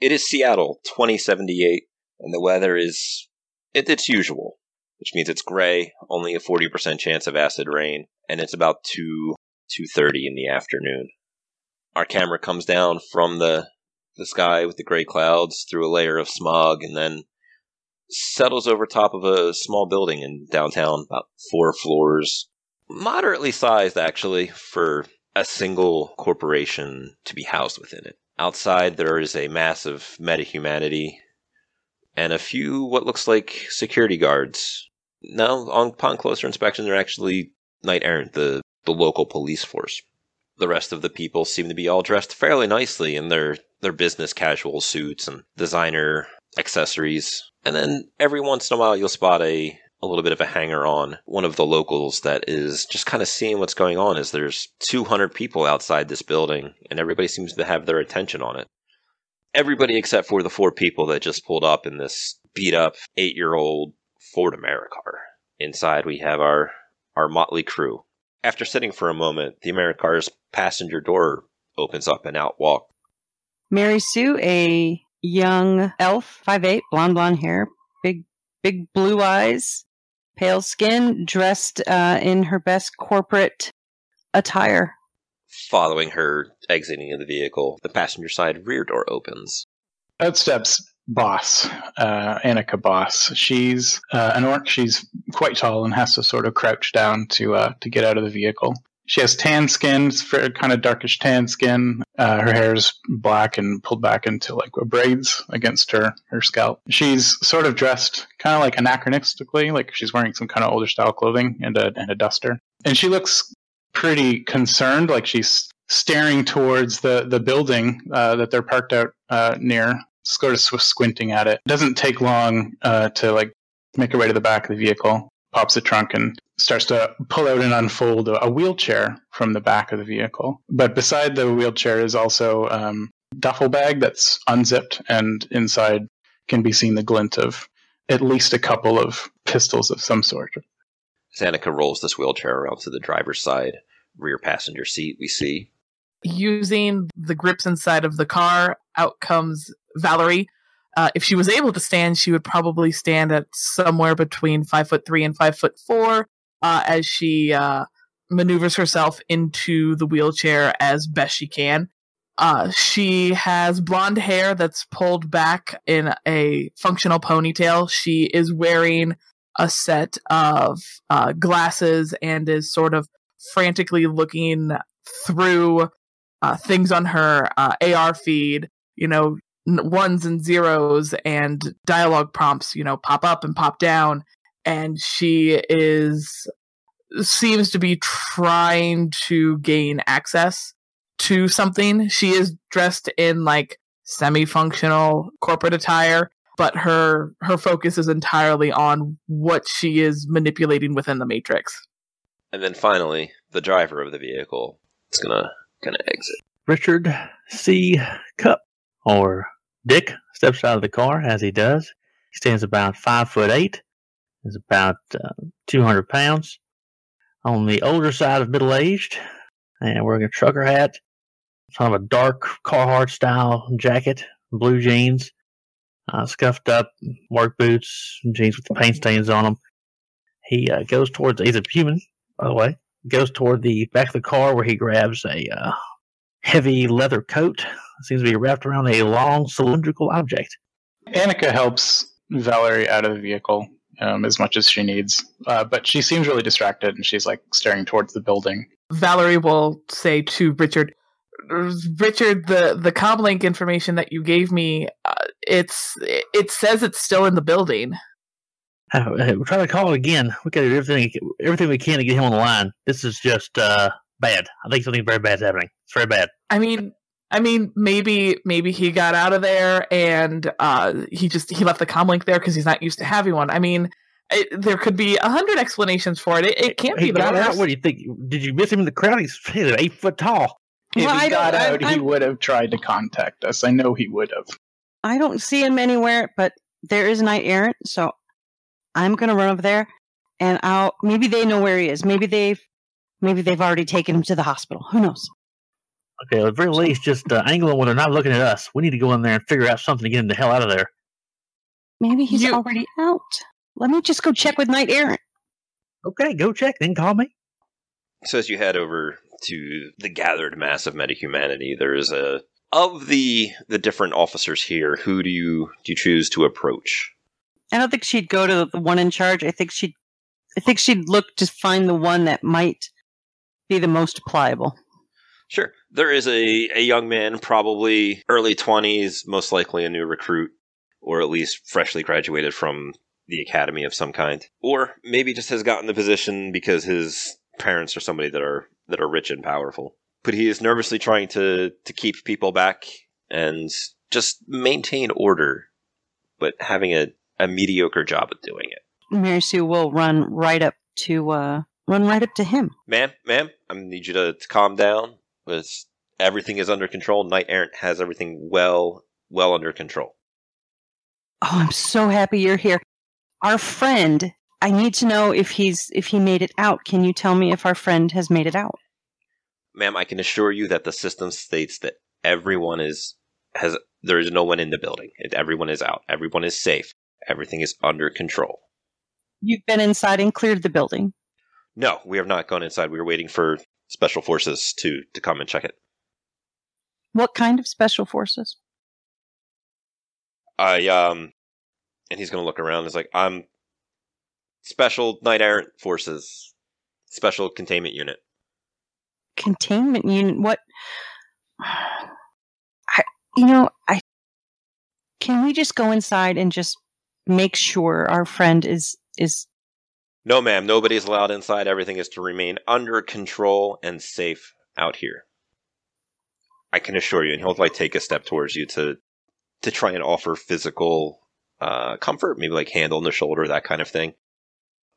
It is Seattle, 2078, and the weather is it, it's usual, which means it's gray, only a 40% chance of acid rain, and it's about 2 2:30 in the afternoon. Our camera comes down from the the sky with the gray clouds through a layer of smog and then settles over top of a small building in downtown, about four floors, moderately sized actually for a single corporation to be housed within it. Outside, there is a massive meta-humanity and a few what looks like security guards. Now, on, upon closer inspection, they're actually knight errant, the, the local police force. The rest of the people seem to be all dressed fairly nicely in their, their business casual suits and designer accessories. And then every once in a while, you'll spot a a little bit of a hanger on one of the locals that is just kind of seeing what's going on is there's 200 people outside this building and everybody seems to have their attention on it everybody except for the four people that just pulled up in this beat up eight year old Ford Americar. Inside we have our our motley crew. After sitting for a moment, the Americar's passenger door opens up and out walk Mary Sue, a young elf, five eight, blonde blonde hair, big big blue eyes, pale skin, dressed uh, in her best corporate attire following her exiting of the vehicle. The passenger side rear door opens. Out steps boss, uh, Annika boss. She's uh, an orc. She's quite tall and has to sort of crouch down to uh, to get out of the vehicle. She has tan skin, kind of darkish tan skin. Uh, her hair is black and pulled back into like braids against her her scalp. She's sort of dressed kind of like anachronistically, like she's wearing some kind of older style clothing and a and a duster. And she looks pretty concerned, like she's staring towards the the building uh, that they're parked out uh, near, sort of squinting at it. it doesn't take long uh, to like make her way to the back of the vehicle, pops the trunk, and starts to pull out and unfold a, a wheelchair from the back of the vehicle. But beside the wheelchair is also um, duffel bag that's unzipped, and inside can be seen the glint of at least a couple of pistols of some sort. Zanika rolls this wheelchair around to the driver's side, rear passenger seat. We see. Using the grips inside of the car, out comes Valerie. Uh, if she was able to stand, she would probably stand at somewhere between five foot three and five foot four uh, as she uh, maneuvers herself into the wheelchair as best she can. Uh, she has blonde hair that's pulled back in a functional ponytail. She is wearing a set of uh, glasses and is sort of frantically looking through uh, things on her AR feed, you know, ones and zeros and dialogue prompts, you know, pop up and pop down. And she is seems to be trying to gain access to something. She is dressed in like semi functional corporate attire but her her focus is entirely on what she is manipulating within the matrix. And then finally, the driver of the vehicle is gonna gonna exit. Richard C. Cup or Dick steps out of the car as he does. He stands about five foot eight, is about uh, two hundred pounds, on the older side of middle aged, and wearing a trucker hat, kind of a dark Carhartt style jacket, blue jeans, uh, scuffed up work boots, jeans with the paint stains on them. He uh, goes towards, he's a human, by the way, goes toward the back of the car where he grabs a uh, heavy leather coat. Seems to be wrapped around a long cylindrical object. Annika helps Valerie out of the vehicle um, as much as she needs, uh, but she seems really distracted and she's like staring towards the building. Valerie will say to Richard, Richard, the the comlink information that you gave me, uh, it's it says it's still in the building. Uh, we're trying to call it again. We got to do everything everything we can to get him on the line. This is just uh, bad. I think something very bad is happening. It's very bad. I mean, I mean, maybe maybe he got out of there and uh, he just he left the comlink there because he's not used to having one. I mean. It, there could be a hundred explanations for it. It, it can't he be. got out. What do you think? Did you miss him in the crowd? He's, he's eight foot tall. If well, he got out, I, he would have tried to contact us. I know he would have. I don't see him anywhere, but there is knight errant, so I'm gonna run over there, and I'll maybe they know where he is. Maybe they've maybe they've already taken him to the hospital. Who knows? Okay, at the very least, just uh, angle them when they're not looking at us. We need to go in there and figure out something to get him the hell out of there. Maybe he's You- already out. Let me just go check with Knight Errant. Okay, go check, then call me. So as you head over to the gathered mass of metahumanity, there is a of the the different officers here. Who do you do you choose to approach? I don't think she'd go to the one in charge. I think she'd I think she'd look to find the one that might be the most pliable. Sure, there is a a young man, probably early twenties, most likely a new recruit, or at least freshly graduated from the academy of some kind, or maybe just has gotten the position because his parents are somebody that are that are rich and powerful. But he is nervously trying to to keep people back and just maintain order, but having a, a mediocre job at doing it. Mary Sue will run right up to uh run right up to him. Ma'am, ma'am, I need you to, to calm down. It's, everything is under control. Knight Errant has everything well well under control. Oh, I'm so happy you're here. Our friend, I need to know if he's if he made it out. Can you tell me if our friend has made it out? Ma'am, I can assure you that the system states that everyone is has there is no one in the building. Everyone is out. Everyone is safe. Everything is under control. You've been inside and cleared the building. No, we have not gone inside. We are waiting for special forces to to come and check it. What kind of special forces? I um, and he's gonna look around. He's like, I'm special Knight Errant forces, special containment unit. Containment unit. What? I, you know, I. Can we just go inside and just make sure our friend is is No, ma'am. Nobody is allowed inside. Everything is to remain under control and safe out here. I can assure you. And he'll like take a step towards you to to try and offer physical uh, comfort, maybe like hand on the shoulder, that kind of thing.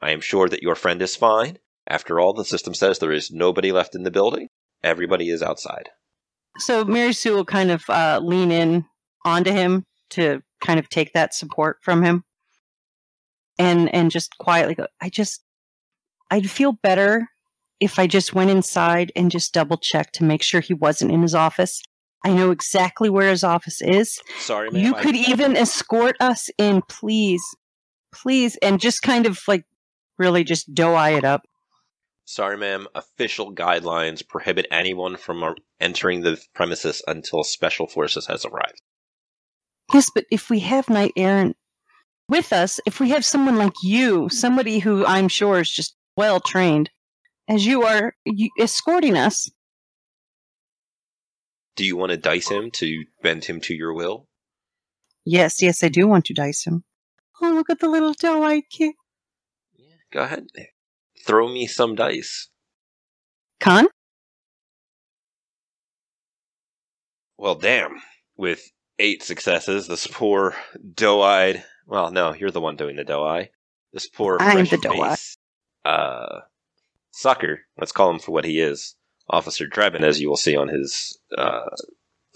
I am sure that your friend is fine. After all, the system says there is nobody left in the building. Everybody is outside. So Mary Sue will kind of uh, lean in onto him to kind of take that support from him, and and just quietly go. I just, I'd feel better if I just went inside and just double checked to make sure he wasn't in his office. I know exactly where his office is. Sorry, ma'am. You I- could even escort us in, please, please, and just kind of like really just doe eye it up. Sorry, ma'am. Official guidelines prohibit anyone from uh, entering the premises until special forces has arrived. Yes, but if we have Knight Errant with us, if we have someone like you, somebody who I'm sure is just well trained, as you are you, escorting us, Do you want to dice him to bend him to your will? yes, yes, I do want to dice him. Oh, look at the little doe-eyed kid. Yeah, go ahead. Throw me some dice. Con? Well, damn. With eight successes, this poor doe-eyed. Well, no, you're the one doing the doe-eye. This poor I'm fresh the doe-eye. face, uh, sucker. Let's call him for what he is, Officer Drebin, as you will see on his uh,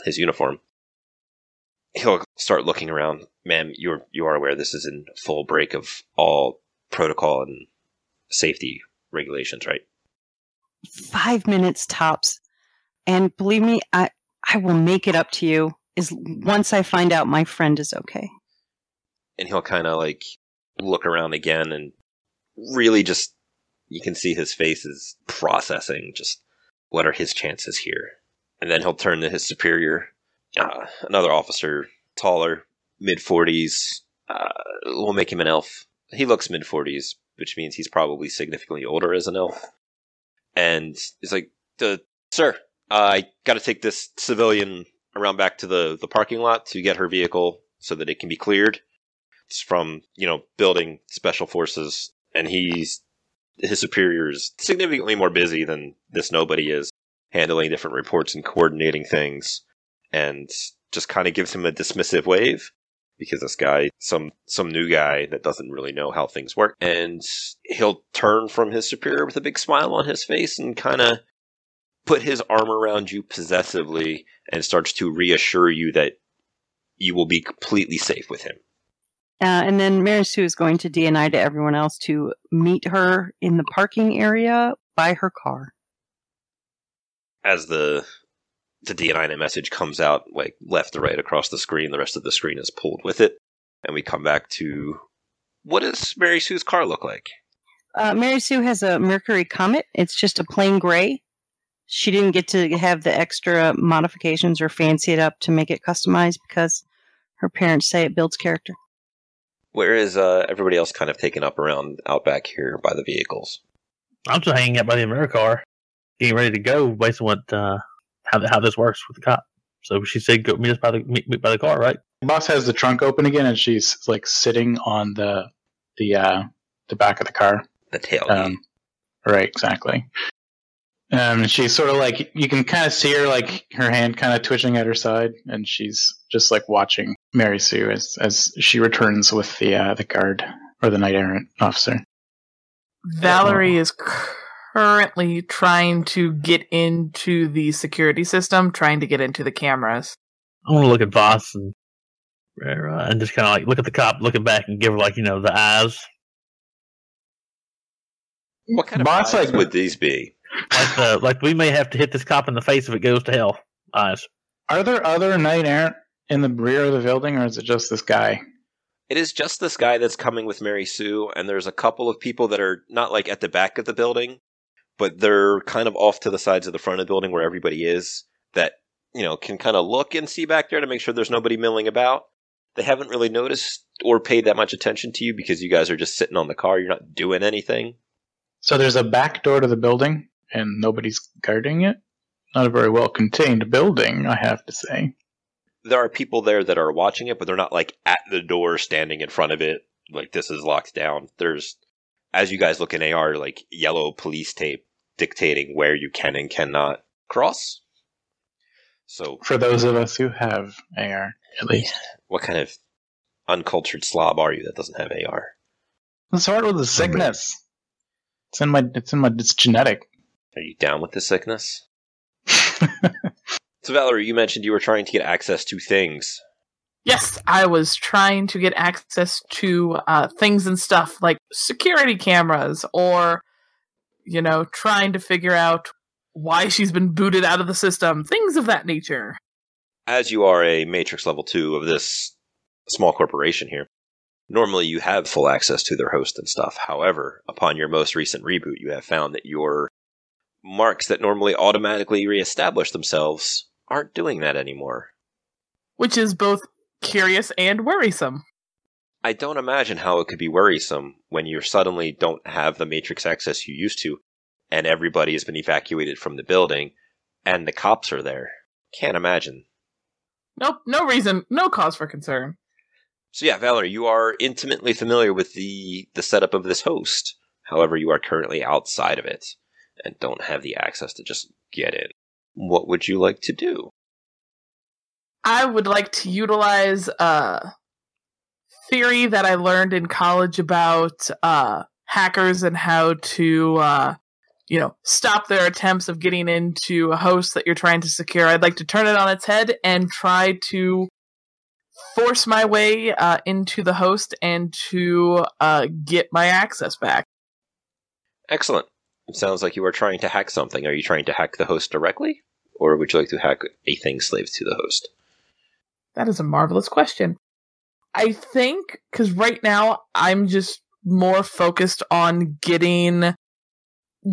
his uniform. He'll start looking around. Ma'am, you're you are aware this is in full break of all protocol and safety regulations, right? Five minutes tops. And believe me, I I will make it up to you is once I find out my friend is okay. And he'll kind of like look around again and really just you can see his face is processing just what are his chances here. And then he'll turn to his superior uh, another officer taller mid 40s uh, we'll make him an elf. He looks mid 40s which means he's probably significantly older as an elf. And he's like "Uh, sir i gotta take this civilian around back to the, the parking lot to get her vehicle so that it can be cleared from you know building special forces and he's his superior is significantly more busy than this nobody is handling different reports and coordinating things and just kind of gives him a dismissive wave because this guy some some new guy that doesn't really know how things work and he'll turn from his superior with a big smile on his face and kind of put his arm around you possessively and starts to reassure you that you will be completely safe with him Uh, and then Mary Sue is going to DNI to everyone else to meet her in the parking area by her car. as the the DNI message comes out like left to right across the screen. The rest of the screen is pulled with it, and we come back to what does Mary Sue's car look like? Uh, Mary Sue has a Mercury Comet. It's just a plain gray. She didn't get to have the extra modifications or fancy it up to make it customized because her parents say it builds character. Where is uh, everybody else kind of taken up around out back here by the vehicles? I'm still hanging out by the AmeriCar, getting ready to go based on what uh, how how this works with the cop. So she said, "Go meet us by the meet, meet by the car, right?" Boss has the trunk open again, and she's like sitting on the the uh, the back of the car. The tailgate. Um, right, exactly. Um, and she's sort of like you can kind of see her like her hand kind of twitching at her side, and she's just like watching Mary Sue as as she returns with the uh, the guard or the knight errant officer. Valerie is currently trying to get into the security system, trying to get into the cameras. I want to look at Voss and uh, and just kind of like look at the cop, looking back, and give her like you know the eyes. what kind of Boss, eyes like- would these be? Like the like we may have to hit this cop in the face if it goes to hell. Eyes. Are there other knight errant in the rear of the building, or is it just this guy? It is just this guy that's coming with Mary Sue, and there's a couple of people that are not like at the back of the building, but they're kind of off to the sides of the front of the building where everybody is that, you know, can kind of look and see back there to make sure there's nobody milling about. They haven't really noticed or paid that much attention to you because you guys are just sitting on the car. You're not doing anything. So there's a back door to the building, and nobody's guarding it. Not a very well contained building, I have to say. There are people there that are watching it, but they're not like at the door standing in front of it. Like this is locked down. There's, as you guys look in AR, like yellow police tape dictating where you can and cannot cross. So For those of us who have AR, at least. what kind of uncultured slob are you that doesn't have AR? It's hard with the sickness. It's in my. It's in my. It's genetic. Are you down with the sickness? So Valerie, you mentioned you were trying to get access to things. Yes, I was trying to get access to uh, things and stuff like security cameras or, you know, trying to figure out why she's been booted out of the system, things of that nature. As you are a Matrix level 2 of this small corporation here, normally you have full access to their host and stuff. However, upon your most recent reboot, you have found that your marks that normally automatically reestablish themselves aren't doing that anymore. Which is both curious and worrisome. I don't imagine how it could be worrisome when you suddenly don't have the Matrix access you used to, and everybody has been evacuated from the building, and the cops are there. Can't imagine. Nope, no reason, no cause for concern. So yeah, Valerie, you are intimately familiar with the the setup of this host. However, you are currently outside of it and don't have the access to just get in. What would you like to do? I would like to utilize a theory that I learned in college about uh, hackers and how to, uh, you know, stop their attempts of getting into a host that you're trying to secure. I'd like to turn it on its head and try to force my way uh, into the host and to uh, get my access back. Excellent. It sounds like you are trying to hack something. Are you trying to hack the host directly? Or would you like to hack a thing slave to the host? That is a marvelous question. I think because right now I'm just more focused on getting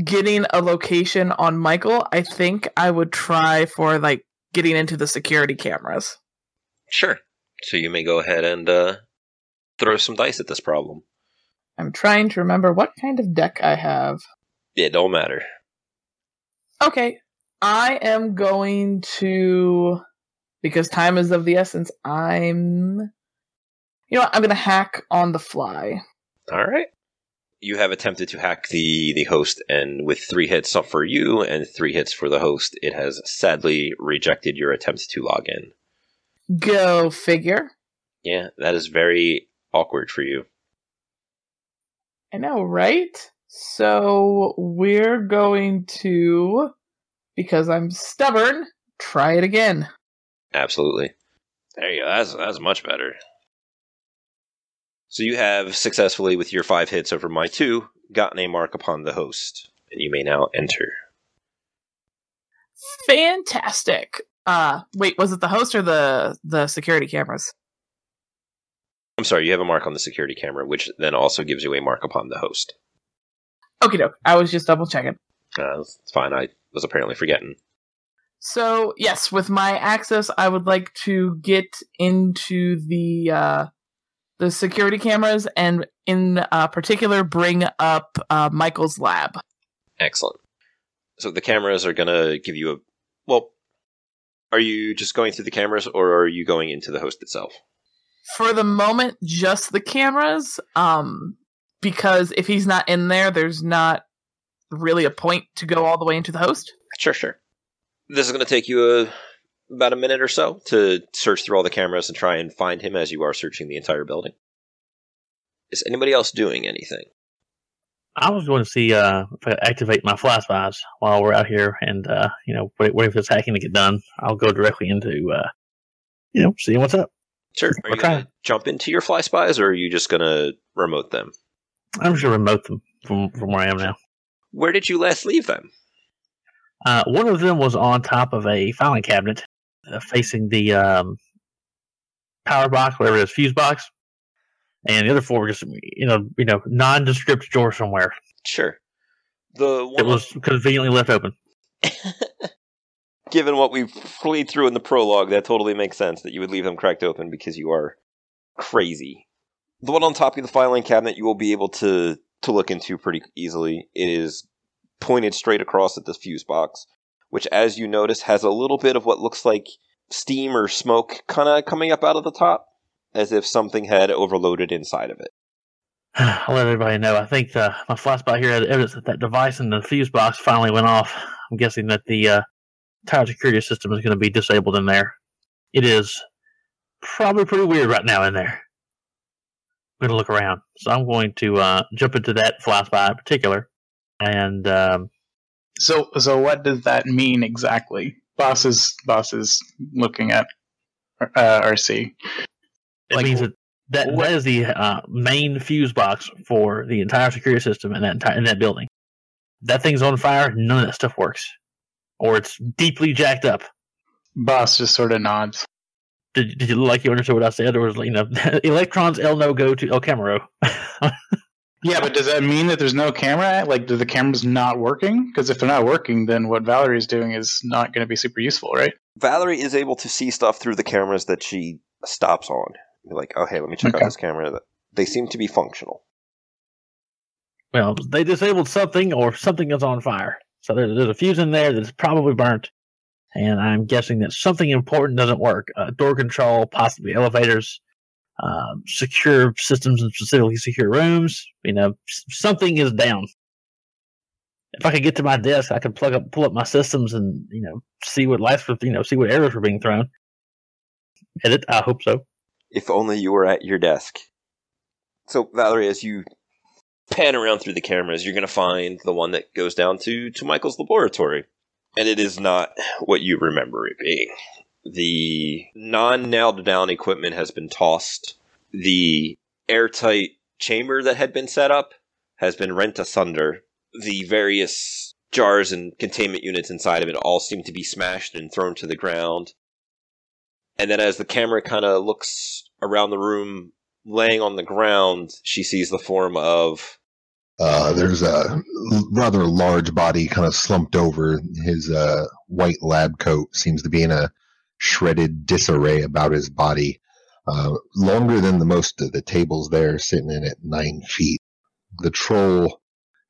getting a location on Michael. I think I would try for like getting into the security cameras. Sure. So you may go ahead and uh, throw some dice at this problem. I'm trying to remember what kind of deck I have. It don't matter. Okay, I am going to because time is of the essence. I'm you know what? I'm going to hack on the fly. All right. You have attempted to hack the the host, and with three hits for you and three hits for the host, it has sadly rejected your attempt to log in. Go figure. Yeah, that is very awkward for you. I know, right? So we're going to, because I'm stubborn, try it again. Absolutely. There you go. That's that's much better. So you have successfully, with your five hits over my two, gotten a mark upon the host, and you may now enter. Fantastic. Uh, wait, was it the host or the the security cameras? I'm sorry, you have a mark on the security camera, which then also gives you a mark upon the host. Okay, doke. I was just double checking. Uh, it's fine. I was apparently forgetting. So yes, with my access, I would like to get into the uh, the security cameras and, in uh, particular, bring up uh, Michael's lab. Excellent. So the cameras are going to give you a. Well, are you just going through the cameras or are you going into the host itself? For the moment, just the cameras. Um, because if he's not in there, there's not really a point to go all the way into the host. Sure, sure. This is going to take you a, about a minute or so to search through all the cameras and try and find him as you are searching the entire building. Is anybody else doing anything? I was going to see uh, if I activate my fly spies while we're out here, and uh, you know, wait, wait for this hacking to get done. I'll go directly into, uh, you know, seeing what's up. Sure. Are you going to jump into your fly spies, or are you just going to remote them? I'm just going to remote them from from where I am now. Where did you last leave them? Uh, one of them was on top of a filing cabinet, uh, facing the um, power box, whatever it is, fuse box and the other four were just you know you know nondescript drawer somewhere. Sure. The one it was conveniently left open. Given what we've played through in the prologue, that totally makes sense that you would leave them cracked open because you are crazy. The one on top of the filing cabinet you will be able to to look into pretty easily. It is pointed straight across at the fuse box, which, as you notice, has a little bit of what looks like steam or smoke kind of coming up out of the top as if something had overloaded inside of it. I'll let everybody know. I think uh, my flashback here had evidence that that device in the fuse box finally went off. I'm guessing that the uh, tower security system is going to be disabled in there. It is probably pretty weird right now in there. Going to look around. So I'm going to uh, jump into that flashback in particular. And um, so, so what does that mean exactly? Boss is boss is looking at uh, RC. It like, means that that, that is the uh, main fuse box for the entire security system in that entire in that building. That thing's on fire. None of that stuff works, or it's deeply jacked up. Boss just sort of nods. Did, did you like you understood what I said, or was you know electrons el no go to el camero? yeah, but does that mean that there's no camera? Like, do the cameras not working? Because if they're not working, then what Valerie is doing is not going to be super useful, right? Valerie is able to see stuff through the cameras that she stops on. You're like, oh hey, let me check okay. out this camera. They seem to be functional. Well, they disabled something, or something is on fire. So there's, there's a fuse in there that's probably burnt, and I'm guessing that something important doesn't work. Uh, door control, possibly elevators, um, secure systems and specifically secure rooms. You know, something is down. If I could get to my desk, I could plug up, pull up my systems, and you know, see what lights were, you know, see what errors were being thrown. Edit. I hope so. If only you were at your desk. So, Valerie, as you pan around through the cameras, you're going to find the one that goes down to, to Michael's laboratory. And it is not what you remember it being. The non nailed down equipment has been tossed. The airtight chamber that had been set up has been rent asunder. The various jars and containment units inside of it all seem to be smashed and thrown to the ground. And then as the camera kind of looks around the room, laying on the ground, she sees the form of. Uh, there's a rather large body kind of slumped over. His uh, white lab coat seems to be in a shredded disarray about his body. Uh, longer than the most of the tables there, sitting in at nine feet. The troll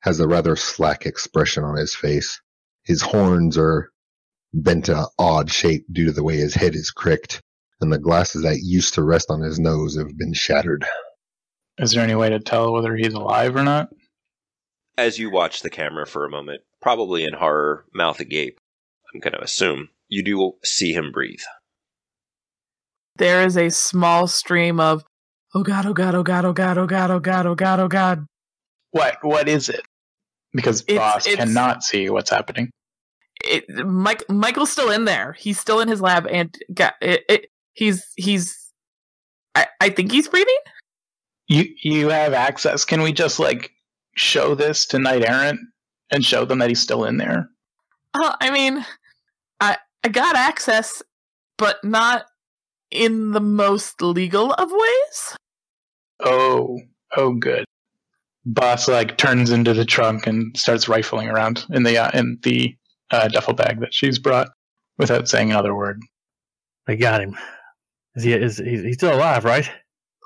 has a rather slack expression on his face. His horns are bent to odd shape due to the way his head is cricked, and the glasses that used to rest on his nose have been shattered. Is there any way to tell whether he's alive or not? As you watch the camera for a moment, probably in horror, mouth agape, I'm going to assume, you do see him breathe. There is a small stream of, oh god, oh god, oh god, oh god, oh god, oh god, oh god, oh god. What? What is it? Because it's, boss it's, cannot see what's happening it, Mike Michael's still in there. He's still in his lab, and got it, it, he's he's. I, I think he's breathing. You you have access. Can we just like show this to Knight Errant and show them that he's still in there? Uh, I mean, I I got access. but not in the most legal of ways. Oh, oh, good. Boss like turns into the trunk and starts rifling around in the uh, in the uh, duffel bag that she's brought without saying another word. I got him. Is he? Is he, he's still alive, right?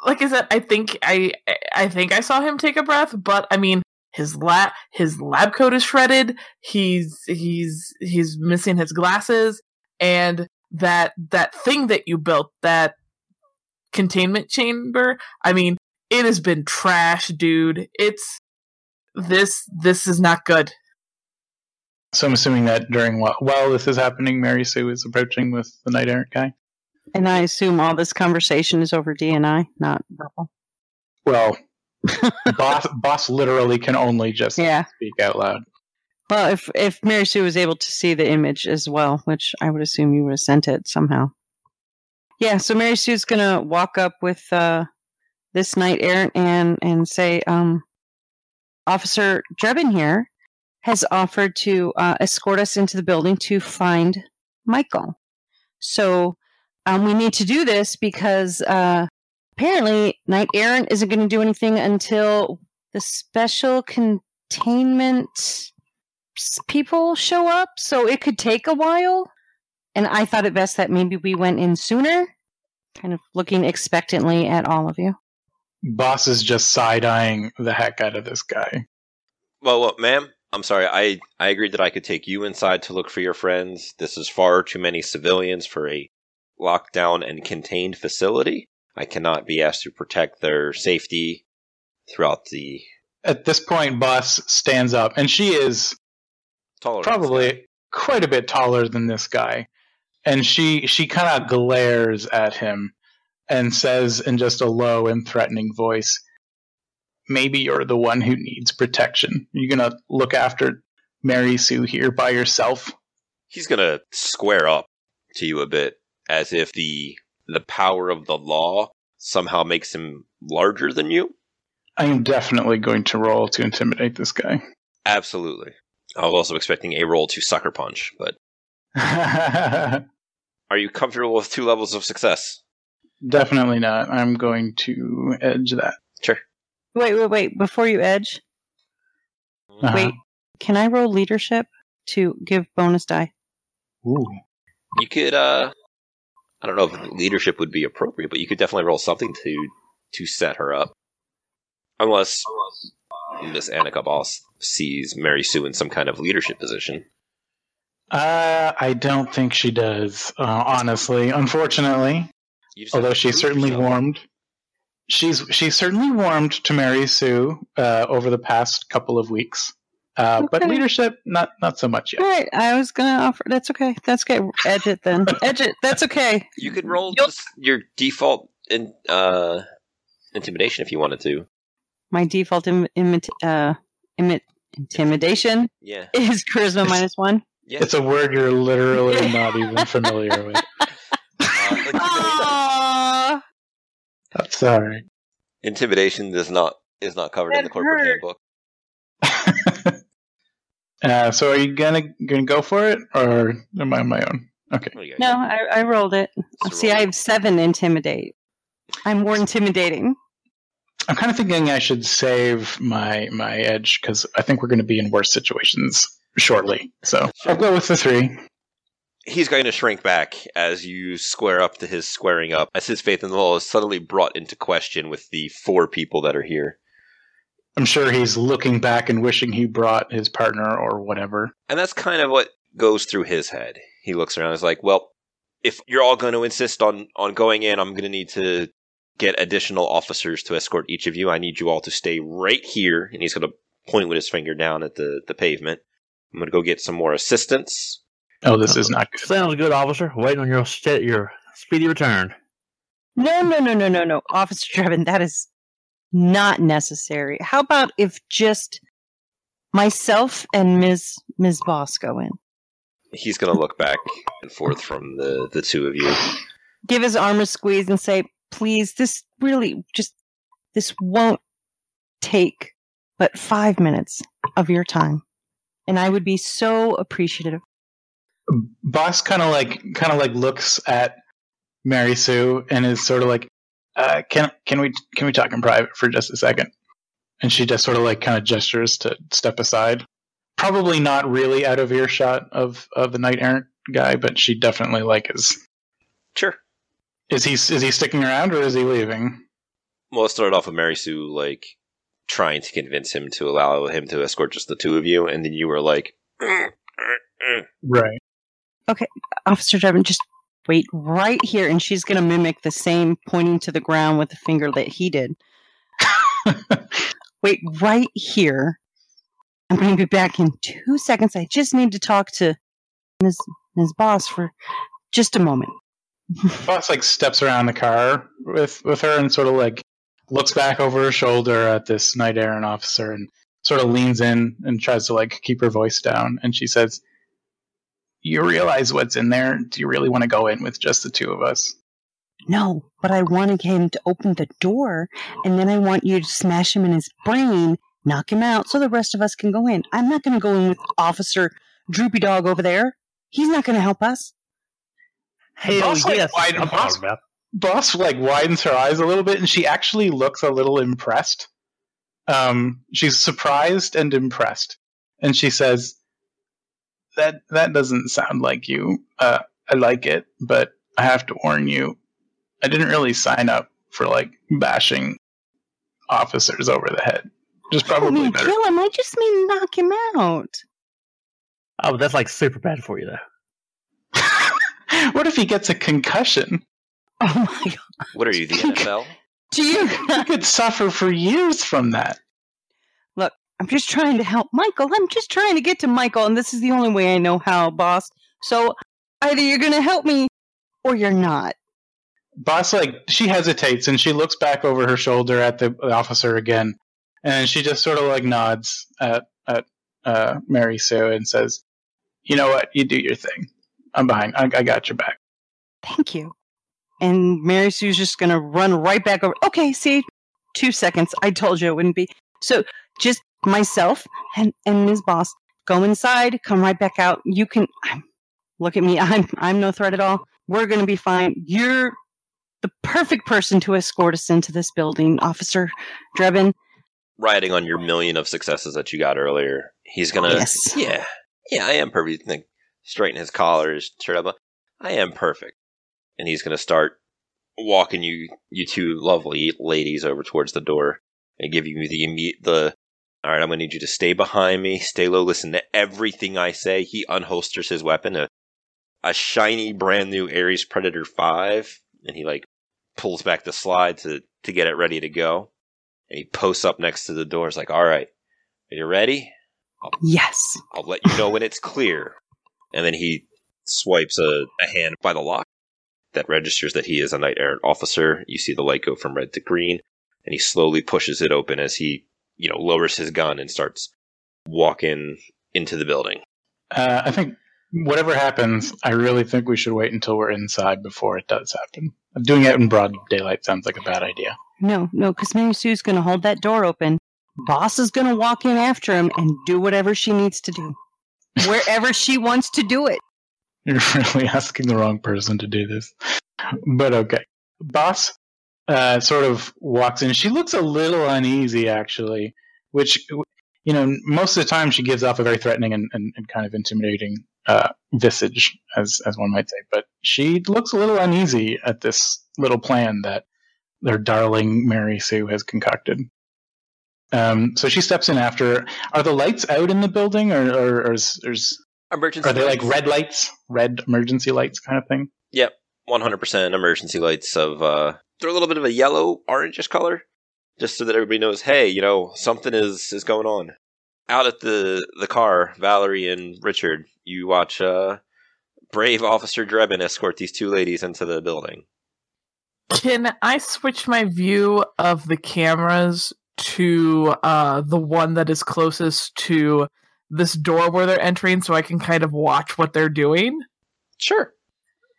Like I said, I think I I think I saw him take a breath, but I mean his lab his lab coat is shredded. He's he's he's missing his glasses, and that that thing that you built that containment chamber. I mean, it has been trash, dude. It's this this is not good. So I'm assuming that during while, while this is happening, Mary Sue is approaching with the knight errant guy. And I assume all this conversation is over DNI, not verbal. Well, boss boss literally can only just Yeah. speak out loud. Well, if if Mary Sue was able to see the image as well, which I would assume you would have sent it somehow. Yeah, so Mary Sue's gonna walk up with uh, this knight errant and and say, um, Officer Drebin here has offered to uh, escort us into the building to find Michael. So um, we need to do this because uh, apparently Knight Errant isn't going to do anything until the special containment people show up. So it could take a while. And I thought it best that maybe we went in sooner, kind of looking expectantly at all of you. Boss is just side eyeing the heck out of this guy. Well, well, ma'am, I'm sorry. I, I agreed that I could take you inside to look for your friends. This is far too many civilians for a lockdown and contained facility. I cannot be asked to protect their safety throughout the At this point, Boss stands up, and she is tolerance. probably quite a bit taller than this guy. And she she kind of glares at him and says in just a low and threatening voice, "Maybe you're the one who needs protection. You gonna look after Mary Sue here by yourself?" He's gonna square up to you a bit, as if the the power of the law somehow makes him larger than you. I am definitely going to roll to intimidate this guy. Absolutely. I was also expecting a roll to sucker punch, but are you comfortable with two levels of success? definitely not. I'm going to edge that. Sure. Wait, wait, wait. Before you edge, Uh-huh. wait. Can I roll leadership to give bonus die? Ooh. You could uh I don't know if leadership would be appropriate, but you could definitely roll something to to set her up. Unless Miss Annika Boss sees Mary Sue in some kind of leadership position. Uh, I don't think she does, uh, honestly. Unfortunately, You just have although she's certainly yourself. warmed. She's she's certainly warmed to Mary Sue uh, over the past couple of weeks, uh, but leadership not not so much yet. right, I was gonna offer. That's okay. That's okay. Edge it then. Edge it. That's okay. You could roll You'll- just your default in, uh, intimidation if you wanted to. My default Im- imit- uh, imit- intimidation Yeah. is charisma minus one. Yeah. It's a word you're literally not even familiar with. Uh, intimidation, Aww. I'm sorry. intimidation does not is not covered in the corporate hurt. handbook. Uh, so are you gonna gonna go for it, or am I on my own? Okay. What do you guys No. I, I rolled it. So See, roll. I have seven intimidate. I'm more intimidating. I'm kind of thinking I should save my my edge because I think we're going to be in worse situations shortly. So Sure. I'll go with the three. He's going to shrink back as you square up to his squaring up, as his faith in the law is suddenly brought into question with the four people that are here. I'm sure he's looking back and wishing he brought his partner or whatever. And that's kind of what goes through his head. He looks around and is like, well, if you're all going to insist on, on going in, I'm going to need to get additional officers to escort each of you. I need you all to stay right here. And he's going to point with his finger down at the, the pavement. I'm going to go get some more assistance. Oh, this is not good. Sounds good, officer. Waiting on your st- your speedy return. No, no, no, no, no, no. Officer Drebin, that is not necessary. How about if just myself and Ms. Ms. Boss go in? He's going to look back and forth from the, the two of you. Give his arm a squeeze and say, please, this really just, this won't take but five minutes of your time. And I would be so appreciative. Boss kind of like kind of like looks at Mary Sue and is sort of like, uh, "Can can we can we talk in private for just a second? And she just sort of like kind of gestures to step aside. Probably not really out of earshot of of the knight errant guy, but she definitely like is. Sure. Is he is he sticking around or is he leaving? Well, it started off with Mary Sue like trying to convince him to allow him to escort just the two of you, and then you were like, Right. Okay, Officer Drebin, just wait right here, and she's going to mimic the same pointing to the ground with the finger that he did. Wait right here. I'm going to be back in two seconds. I just need to talk to Ms. Ms. Boss for just a moment. Boss like steps around the car with with her and sort of like looks back over her shoulder at this knight errant officer and sort of leans in and tries to like keep her voice down and she says you realize what's in there do you really want to go in with just the two of us No, but I wanted him to open the door, and then I want you to smash him in his brain, knock him out, so the rest of us can go in. I'm not going to go in with Officer Droopy Dog over there. He's not going to help us. Hell Boss, like, yes, wide- boss- boss like widens her eyes a little bit and she actually looks a little impressed um she's surprised and impressed and she says that that doesn't sound like you uh i like it but i have to warn you i didn't really sign up for like bashing officers over the head just I probably mean better kill him. I just mean knock him out. Oh, but that's like super bad for you, though. what if he gets a concussion Oh my god! "What are you, the NFL?" Do you? he could suffer for years from that I'm just trying to help Michael. I'm just trying to get to Michael, and this is the only way I know how, boss. So either you're going to help me or you're not. Boss like she hesitates and she looks back over her shoulder at the officer again, and she just sort of like nods at at uh, Mary Sue and says, "You know what? You do your thing. I'm behind. I, I got your back." Thank you. And Mary Sue's just going to run right back over. Okay, see, two seconds. I told you it wouldn't be. So just myself and, and Ms. Boss go inside, come right back out. You can I'm, look at me. I'm I'm no threat at all. We're going to be fine. You're the perfect person to escort us into this building, Officer Drebin. Riding on your million of successes that you got earlier, he's gonna. Yes. Yeah, yeah, I am perfect. Think, straighten his collar, his shirt up. I am perfect, and he's gonna start walking you, you two lovely ladies, over towards the door and give you the the. All right, I'm gonna need you to stay behind me, stay low, listen to everything I say. He unholsters his weapon, a a shiny, brand new Ares Predator Five, and he like pulls back the slide to to get it ready to go. And he posts up next to the door. He's like, "All right, are you ready? Yes. I'll let you know when it's clear. And then he swipes a, a hand by the lock that registers that he is a knight errant officer. You see the light go from red to green, and he slowly pushes it open as he, you know, lowers his gun and starts walking into the building. Uh, I think whatever happens, I really think we should wait until we're inside before it does happen. Doing it in broad daylight sounds like a bad idea. No, no, because Mary Sue's going to hold that door open. Boss is going to walk in after him and do whatever she needs to do, wherever she wants to do it. You're really asking the wrong person to do this. But okay. Boss uh, sort of walks in. She looks a little uneasy, actually, which, you know, most of the time she gives off a very threatening and, and, and kind of intimidating uh, visage, as, as one might say. But she looks a little uneasy at this little plan that their darling Mary Sue has concocted. Um, so she steps in after. Are the lights out in the building, or, or, or is, Emergency are they like red lights, red emergency lights kind of thing? Yep, 100% emergency lights of, uh, they're a little bit of a yellow, orangish color, just so that everybody knows, hey, you know, something is, is going on. Out at the, the car, Valerie and Richard, you watch, uh, brave Officer Drebin escort these two ladies into the building. Can I switch my view of the cameras to uh, the one that is closest to this door where they're entering so I can kind of watch what they're doing? Sure.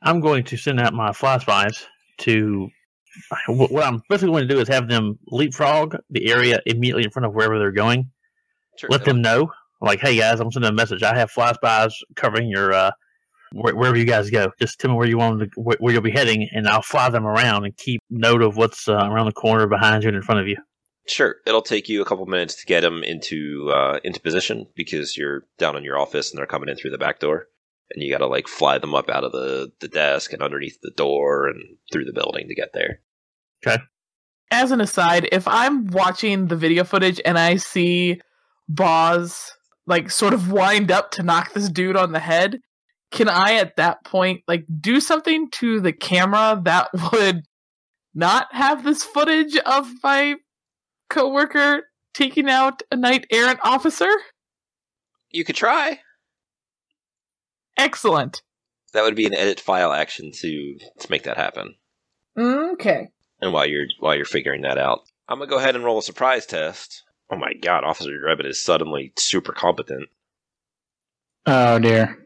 I'm going to send out my fly spies to. What what I'm basically going to do is have them leapfrog the area immediately in front of wherever they're going. Sure. Let them know, like, hey guys, I'm sending a message. I have fly spies covering your uh, where, wherever you guys go. Just tell me where you want to, where, where you'll be heading, and I'll fly them around and keep note of what's uh, around the corner, behind you, and in front of you. Sure, it'll take you a couple minutes to get them into uh, into position because you're down in your office and they're coming in through the back door, and you got to like fly them up out of the the desk and underneath the door and through the building to get there. Okay. As an aside, if I'm watching the video footage and I see Boss like sort of wind up to knock this dude on the head, can I at that point like do something to the camera that would not have this footage of my coworker taking out a knight errant officer? You could try. Excellent. That would be an edit file action to to make that happen. Okay. And while you're while you're figuring that out, I'm gonna go ahead and roll a surprise test. Oh my god, Officer Drebin is suddenly super competent. Oh dear.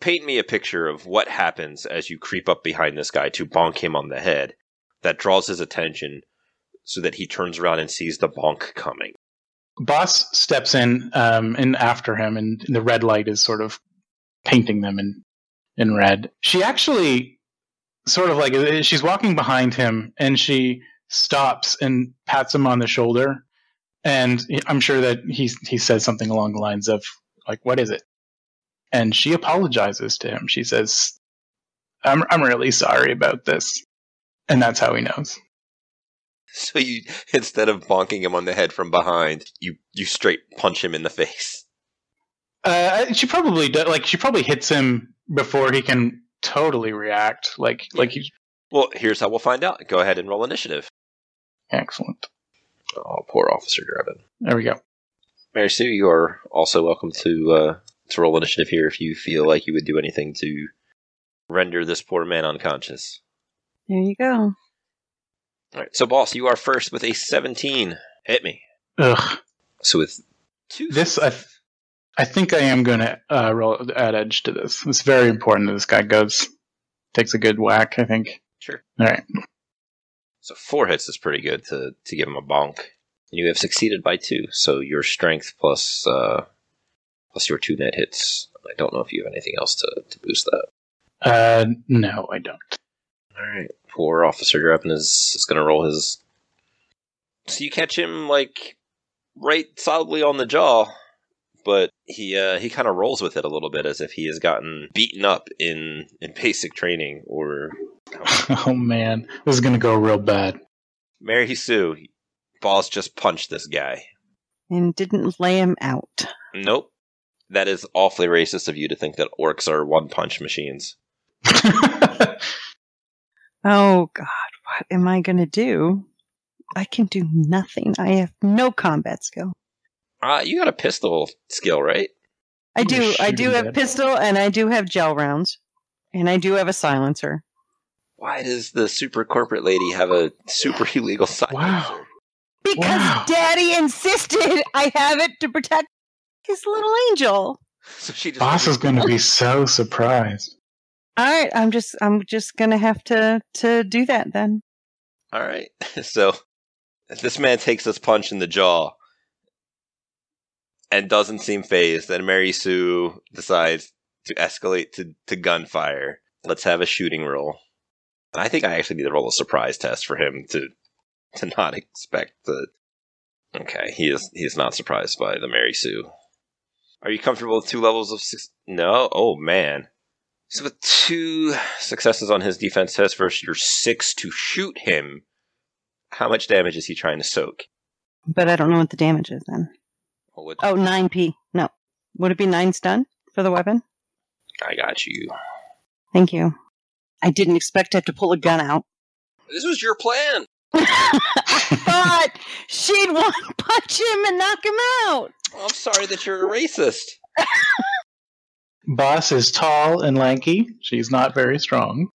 Paint me a picture of what happens as you creep up behind this guy to bonk him on the head that draws his attention so that he turns around and sees the bonk coming. Boss steps in um, in after him, and the red light is sort of painting them in in red. She actually sort of like she's walking behind him, and she stops and pats him on the shoulder, and I'm sure that he he says something along the lines of like, "What is it?" And she apologizes to him. She says, "I'm I'm really sorry about this," and that's how he knows. So you instead of bonking him on the head from behind, you you straight punch him in the face. Uh, she probably does, like she probably hits him before he can totally react. Like like he's Well, here's how we'll find out. Go ahead and roll initiative. excellent. Oh, poor Officer Drebin. There we go. Mary Sue, you are also welcome to uh, to roll initiative here if you feel like you would do anything to render this poor man unconscious. There you go. All right, so boss, you are first with a 17. Hit me. Ugh. So with two. This I th- I think I am going to uh, roll add edge to this. It's very important that this guy goes takes a good whack. I think. Sure. All right. So four hits is pretty good to to give him a bonk. And you have succeeded by two. So your strength plus uh, plus your two net hits. I don't know if you have anything else to, to boost that. Uh, no, I don't. All right. Poor Officer Drebin is, is going to roll his. So you catch him like right solidly on the jaw, but he uh, he kind of rolls with it a little bit as if he has gotten beaten up in in basic training. Or Oh man, this is going to go real bad. Mary Sue, Balls just punched this guy. And didn't lay him out. Nope. That is awfully racist of you to think that orcs are one punch machines. Oh God, what am I gonna do? I can do nothing. I have no combat skill. Uh, you got a pistol skill, right? I do. I do have dead. pistol, and I do have gel rounds, and I do have a silencer. Why does the super corporate lady have a super illegal silencer? Wow. Because Wow. Daddy insisted I have it to protect his little angel. So she just Boss is going to be so surprised. All right, I'm just I'm just gonna have to to do that then. All right. So this man takes this punch in the jaw and doesn't seem fazed. Then Mary Sue decides to escalate to, to gunfire. Let's have a shooting roll. And I think I actually need to roll a surprise test for him to to not expect the. Okay, he is he is not surprised by the Mary Sue. Are you comfortable with two levels of six? No. Oh man. So with two successes on his defense test versus your six to shoot him, how much damage is he trying to soak? But I don't know what the damage is then. Well, what- Oh, nine P. No. Would it be nine stun for the weapon? I got you. Thank you. I didn't expect to have to pull a gun out. This was your plan. I thought she'd one punch him and knock him out. Oh, I'm sorry that you're a racist. Boss is tall and lanky. She's not very strong.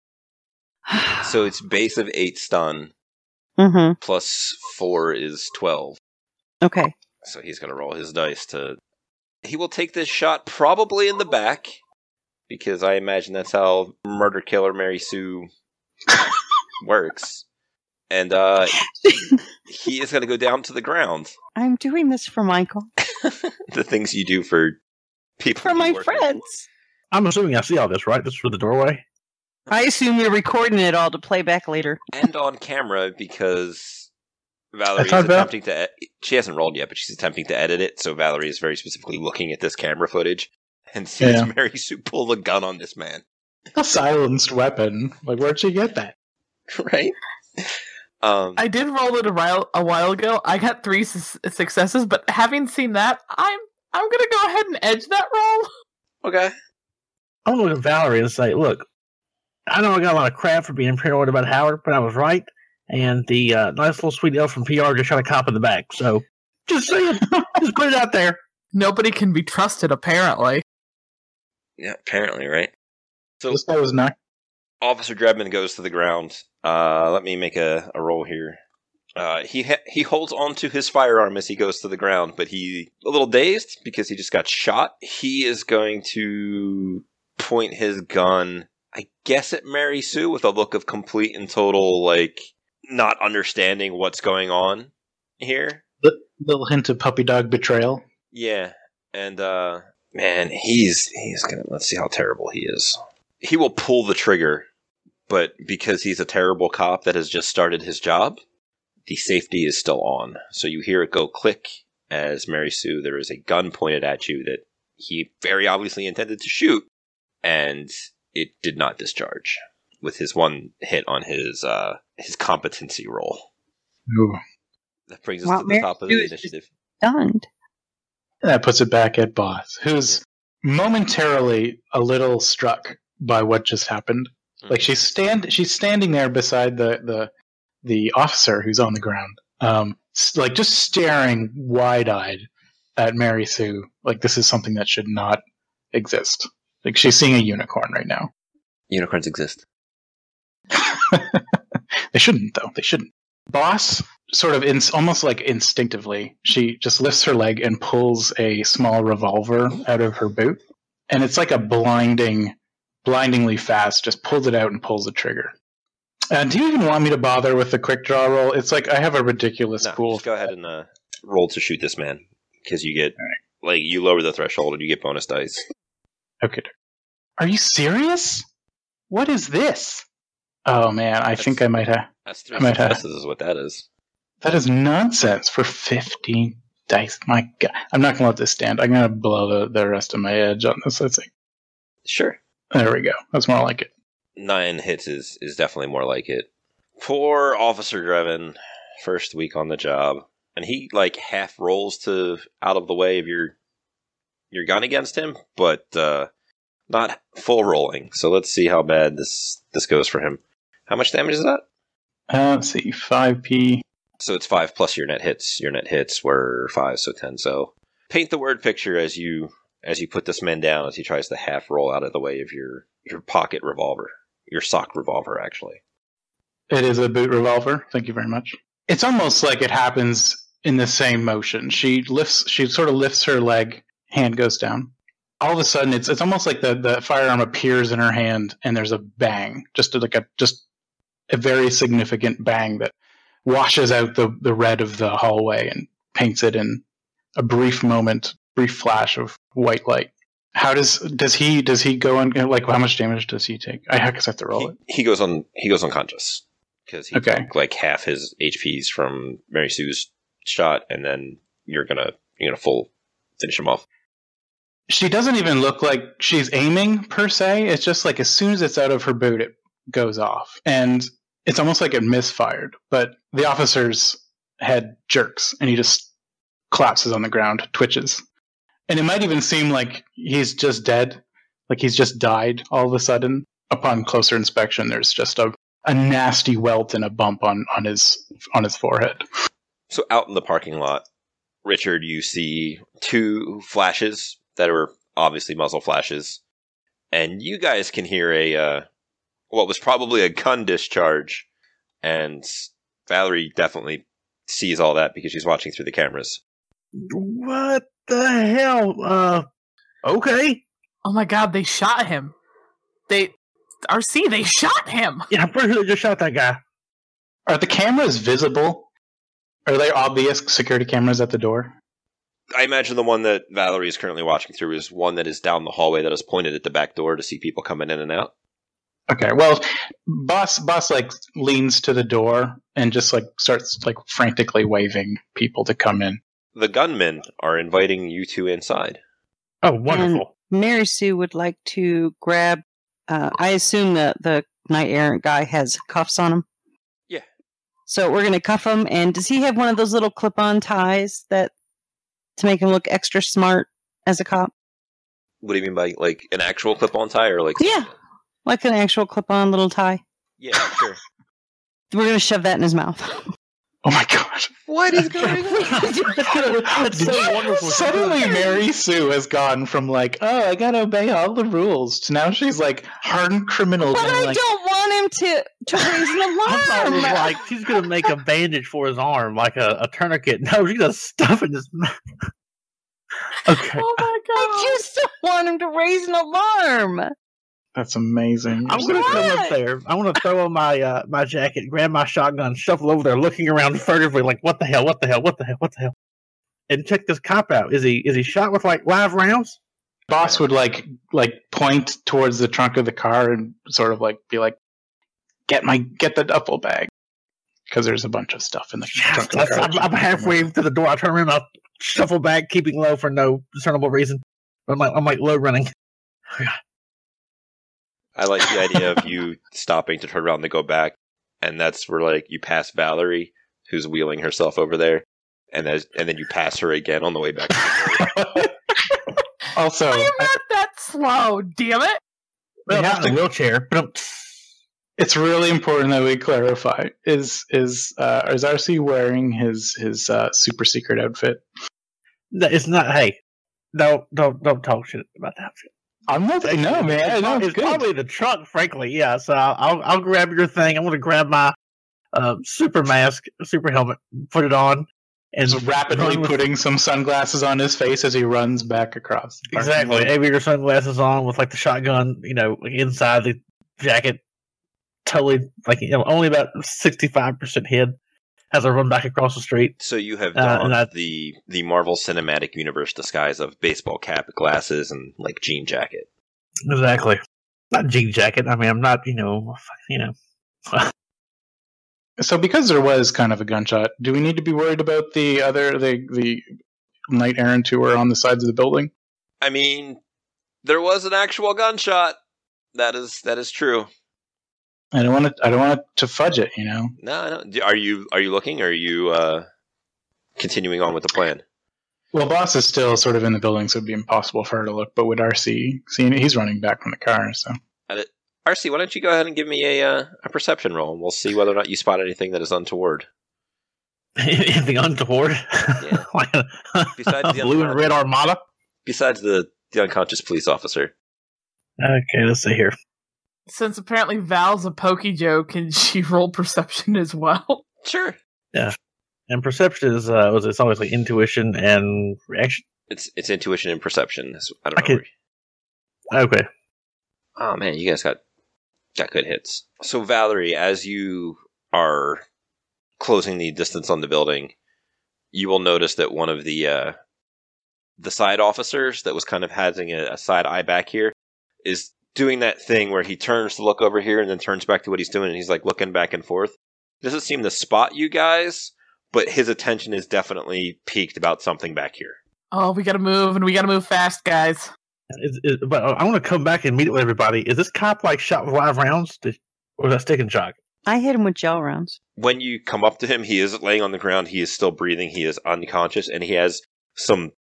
So it's base of eight stun mm-hmm. plus four is twelve. Okay. So he's gonna roll his dice to. He will take this shot probably in the back, because I imagine that's how murder killer Mary Sue works. And uh, he is gonna go down to the ground. I'm doing this for Michael. the things you do for people For my work with. friends. I'm assuming I see all this, right? This is for the doorway. I assume you're recording it all to play back later. and on camera because Valerie is attempting to. e- She hasn't rolled yet, but she's attempting to edit it. So Valerie is very specifically looking at this camera footage and sees Yeah. Mary Sue pull the gun on this man. A silenced weapon. Like, where'd she get that? right? Um, I did roll it a while a while ago. I got three su- successes, but having seen that, I'm I'm gonna go ahead and edge that roll. okay. I'm gonna look at Valerie and say, "Look, I know I got a lot of crap for being paranoid about Howard, but I was right. And the uh, nice little sweet elf from PR just shot a cop in the back. So just saying, just put it out there. Nobody can be trusted, apparently. Yeah, apparently, right? So This guy was not. Officer Drebman goes to the ground. Uh, let me make a, a roll here. Uh, he ha- he holds onto his firearm as he goes to the ground, but he a little dazed because he just got shot. He is going to point his gun, I guess, at Mary Sue with a look of complete and total like not understanding what's going on here. The Little hint of puppy dog betrayal. Yeah, and uh man, he's he's gonna let's see how terrible he is. He will pull the trigger, but because he's a terrible cop that has just started his job, the safety is still on. So you hear it go click as Mary Sue, there is a gun pointed at you that he very obviously intended to shoot, and it did not discharge with his one hit on his uh his competency roll. Ooh. That brings us Wow, to the Mary top of the is just- initiative. Stunned. That puts it back at Boss, who's momentarily a little struck by what just happened. Like she's stand she's standing there beside the the the officer who's on the ground, um, like just staring wide eyed at Mary Sue. Like this is something that should not exist. Like she's seeing a unicorn right now. Unicorns exist. They shouldn't though. They shouldn't. Boss sort of in, almost like instinctively, she just lifts her leg and pulls a small revolver out of her boot, and it's like a blinding, blindingly fast. Just pulls it out and pulls the trigger. And do you even want me to bother with the quick draw roll? It's like I have a ridiculous No, pool. just go ahead and uh, roll to shoot this man because you get like you lower the threshold and you get bonus dice. Okay. Are you serious? What is this? Oh man, I think I might have. That's three I might have. is what that is. That is nonsense for 15 dice. My God. I'm not going to let this stand. I'm going to blow the, the rest of my edge on this, I think. Sure, There we go. That's more like it. nine hits is is definitely more like it. Poor Officer Drebin, first week on the job, and he like half rolls to out of the way of your your gun against him, but uh, not full rolling. So let's see how bad this this goes for him. How much damage is that? Uh, let's see. 5p. So it's five plus your net hits. Your net hits were five, so ten. So paint the word picture as you as you put this man down as he tries to half roll out of the way of your your pocket revolver, your sock revolver, actually. It is a boot revolver. Thank you very much. It's almost like it happens in the same motion. She lifts, she sort of lifts her leg, hand goes down. All of a sudden, it's it's almost like the, the firearm appears in her hand, and there's a bang, just like a just a very significant bang that washes out the the red of the hallway and paints it in a brief moment, brief flash of white light. How does does he does he go on like how much damage does he take? I guess I have to roll He, it. he goes on he goes unconscious because he Okay. took like half his HPs from Mary Sue's shot, and then you're gonna you're gonna full finish him off. she doesn't even look like she's aiming per se. It's just like as soon as it's out of her boot, it goes off, and it's almost like it misfired. But the officer's head jerks, and he just collapses on the ground, twitches, and it might even seem like he's just dead, like he's just died all of a sudden. Upon closer inspection, there's just a a nasty welt and a bump on on his on his forehead. So out in the parking lot, Richard, you see two flashes that are obviously muzzle flashes, and you guys can hear a uh, what was probably a gun discharge, and Valerie definitely sees all that because she's watching through the cameras. What the hell? Uh, okay. Oh my god, they shot him. They RC, they shot him. Yeah, I'm pretty sure they just shot that guy. Are the cameras visible? Are there obvious security cameras at the door? I imagine the one that Valerie is currently watching through is one that is down the hallway that is pointed at the back door to see people coming in and out. Okay, well, boss boss like leans to the door and just like starts like frantically waving people to come in. The gunmen are inviting you two inside. Oh, wonderful. Mary Sue would like to grab. Uh, I assume that the knight errant guy has cuffs on him. Yeah. So we're gonna cuff him. And does he have one of those little clip-on ties that to make him look extra smart as a cop? What do you mean by like an actual clip-on tie or like? Yeah, like an actual clip-on little tie. Yeah, sure. We're gonna shove that in his mouth. Oh my god! what is going That's so wonderful. Suddenly, Mary Sue has gone from like, "Oh, I gotta obey all the rules," to now she's like hardened criminal. but I like, don't want him to to raise an alarm. I thought it was like she's gonna make a bandage for his arm, like a, a tourniquet. No, she's gonna stuff in his mouth. okay, Oh my I god! just don't want him to raise an alarm. That's amazing. I'm gonna come up there. I want to throw on my uh, my jacket, grab my shotgun, shuffle over there, looking around furtively, like what the hell, what the hell, what the hell, what the hell, and check this cop out. Is he is he shot with like live rounds? Boss would like like point towards the trunk of the car and sort of like be like, "Get my get the duffel bag," because there's a bunch of stuff in the trunk of the car. I'm, I'm halfway to the door. I turn around, I shuffle back, keeping low for no discernible reason. I'm like I'm like low running. I like the idea of you stopping to turn around to go back, and that's where like you pass Valerie, who's wheeling herself over there, and as and then you pass her again on the way back. To the door. also, I am not that slow. Damn it! Well, have not in a wheelchair, it's really important that we clarify: is is uh, is RC wearing his his uh, super secret outfit? no, it's not. Hey, don't don't don't talk shit about that. Shit. I'm not. No, man. It's, No, it's it's probably the truck, frankly. Yeah. So I'll I'll grab your thing. I'm gonna grab my uh, super mask, super helmet, put it on, and Just rapidly run with- putting some sunglasses on his face as he runs back across. exactly lot. aviator sunglasses on with like the shotgun, you know, inside the jacket, totally like you know only about sixty five percent hid as I run back across the street. So you have Uh, donned and I- the the Marvel Cinematic Universe disguise of baseball cap, glasses, and like jean jacket. Exactly. Not jean jacket. I mean, I'm not, you know, you know. So, because there was kind of a gunshot, do we need to be worried about the other the the knight errant who were on the sides of the building? I mean, there was an actual gunshot. That is that is true. I don't want to. I don't want to fudge it. You know. No, no. Do- Are you are you looking? Or are you uh, continuing on with the plan? Well, boss is still sort of in the building, so it'd be impossible for her to look. But with RC seeing it, he's running back from the car. So RC, why don't you go ahead and give me a uh, a perception roll, and we'll see whether or not you spot anything that is untoward. Anything untoward? Yeah. Besides the blue and red armada. Besides the the unconscious police officer. Okay, let's see here. Since apparently Val's a pokey Joe, can she roll perception as well? Sure. Yeah. And perception is uh, was it's always like intuition and reaction. It's it's intuition and perception. That's- I don't I know. could- where- Okay, Oh man, you guys got got good hits. So Valerie, as you are closing the distance on the building, you will notice that one of the uh, the side officers that was kind of having a, a side eye back here is doing that thing where he turns to look over here and then turns back to what he's doing, and he's like looking back and forth. Doesn't seem to spot you guys, but his attention is definitely piqued about something back here. Oh, we gotta move, and we gotta move fast, guys. is, is, but I want to come back and meet with everybody. Is this cop like shot with live rounds, Did- or is that stick and shock? I hit him with gel rounds. when you come up to him, he is laying on the ground. He is still breathing. He is unconscious, and he has some.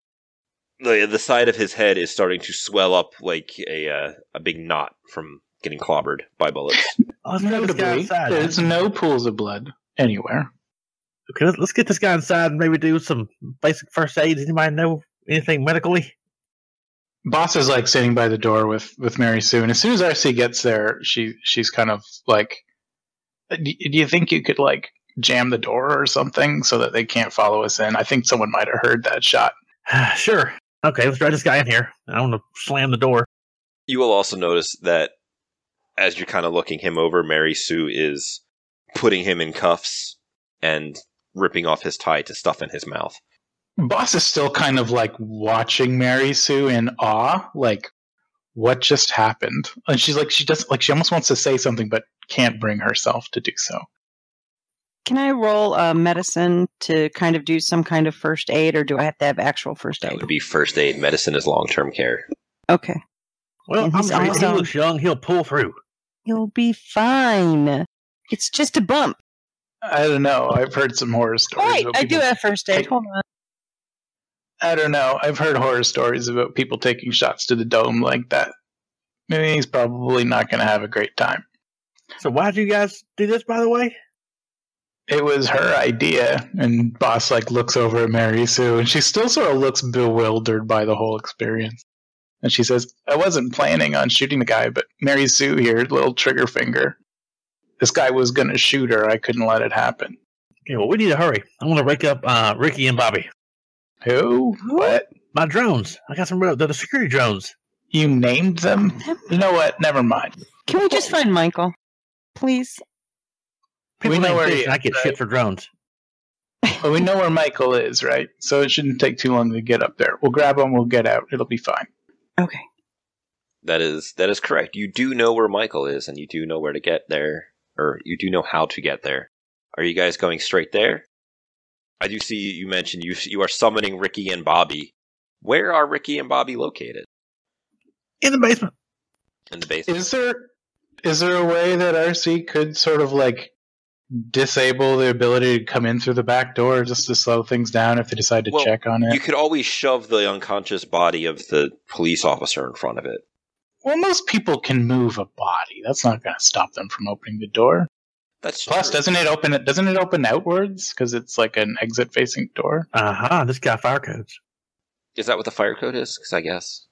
The, the side of his head is starting to swell up like a uh, a big knot from getting clobbered by bullets. Let's get this guy Notably, there's no pools of blood anywhere. Okay, let's- let's get this guy inside and maybe do some basic first aid. Anybody know anything medically? Boss is like sitting by the door with with Mary Sue, and as soon as RC gets there, she she's kind of like, "Do do you think you could like jam the door or something so that they can't follow us in?" I think someone might have heard that shot. sure. Okay, let's drag this guy in here. I want to slam the door. you will also notice that as you're kind of looking him over, Mary Sue is putting him in cuffs and ripping off his tie to stuff in his mouth. Boss is still kind of like watching Mary Sue in awe, like what just happened? And she's like, she does like she almost wants to say something, but can't bring herself to do so. Can I roll a medicine to kind of do some kind of first aid, or do I have to have actual first That aid? would be first aid. Medicine is long term care. Okay. Well, I'm sure he looks young. He'll pull through. He'll be fine. It's just a bump. I don't know. I've heard some horror stories. right, I do have first aid. take- Hold on. I don't know. I've heard horror stories about people taking shots to the dome like that. Maybe he's probably not going to have a great time. So why'd you guys do this, by the way? It was her idea, and Boss like looks over at Mary Sue, and she still sort of looks bewildered by the whole experience. And she says, "I wasn't planning on shooting the guy, but Mary Sue here, little trigger finger. This guy was going to shoot her. I couldn't let it happen. Okay, well, we need to hurry. I want to wake up uh, Ricky and Bobby. Who? What? My drones. I got some. real- They're the security drones. You named them? You know what? Never mind. Can we just find Michael, please? People We know where fish he and I get right? shit for drones. But we know where Michael is, right? So it shouldn't take too long to get up there. We'll grab him. We'll get out. It'll be fine. Okay. That is that is correct. You do know where Michael is, and you do know where to get there, or you do know how to get there. Are you guys going straight there? I do see you mentioned you you are summoning Ricky and Bobby. Where are Ricky and Bobby located? In the basement. In the basement. Is there is there a way that RC could sort of like disable the ability to come in through the back door just to slow things down if they decide to Well, check on it? You could always shove the unconscious body of the police officer in front of it. well, most people can move a body. That's not going to stop them from opening the door. That's Plus, true. doesn't it open it? Doesn't it open outwards because it's like an exit facing door? Uh huh. This guy fire codes. is that what the fire code is? Because I guess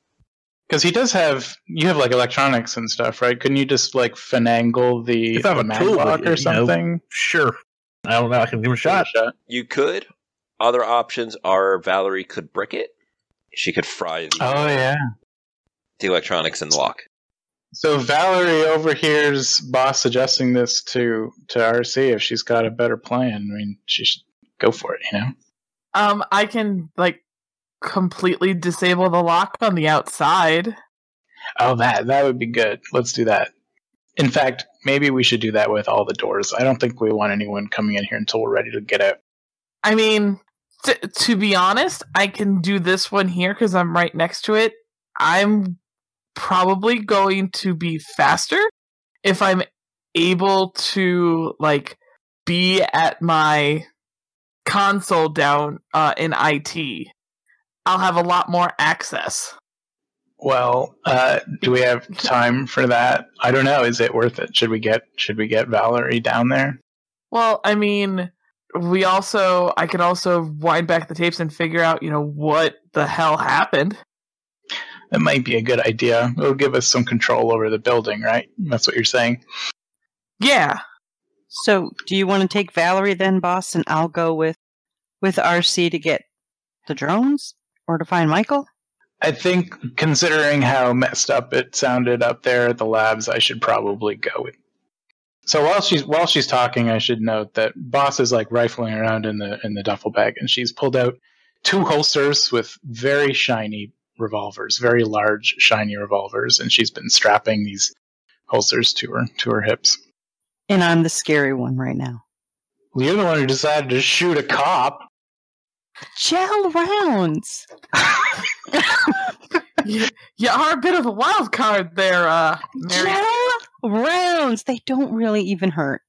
Because he does have you have like electronics and stuff, right? Couldn't you just like finagle the, If I have the a tool, maglock or something? Sure. I don't know. I can give him a shot. Shot. you could. Other options are Valerie could brick it. She could fry the, Oh yeah. the electronics and lock. So Valerie overhears boss suggesting this to to RC if she's got a better plan. I mean, she should go for it, you know. Um, I can like completely disable the lock on the outside. Oh, that that would be good. Let's do that. In fact, maybe we should do that with all the doors. I don't think we want anyone coming in here until we're ready to get out. I mean, t- to be honest, I can do this one here because I'm right next to it. I'm probably going to be faster if I'm able to like be at my console down uh, in IT. I'll have a lot more access. Well, uh, do we have time for that? I don't know. Is it worth it? Should we get should we get Valerie down there? Well, I mean, we also I could also wind back the tapes and figure out, you know, what the hell happened. That might be a good idea. It'll give us some control over the building, right? That's what you're saying. Yeah. So, do you want to take Valerie then, boss, and I'll go with with RC to get the drones or to find Michael? I think, considering how messed up it sounded up there at the labs, I should probably go with. So while she's while she's talking, I should note that Boss is like rifling around in the in the duffel bag, and she's pulled out two holsters with very shiny revolvers, very large shiny revolvers, and she's been strapping these holsters to her to her hips. And I'm the scary one right now. Well, you're the one who decided to shoot a cop. Gel rounds. you, you are a bit of a wild card there, uh, Mary. Gel rounds. They don't really even hurt.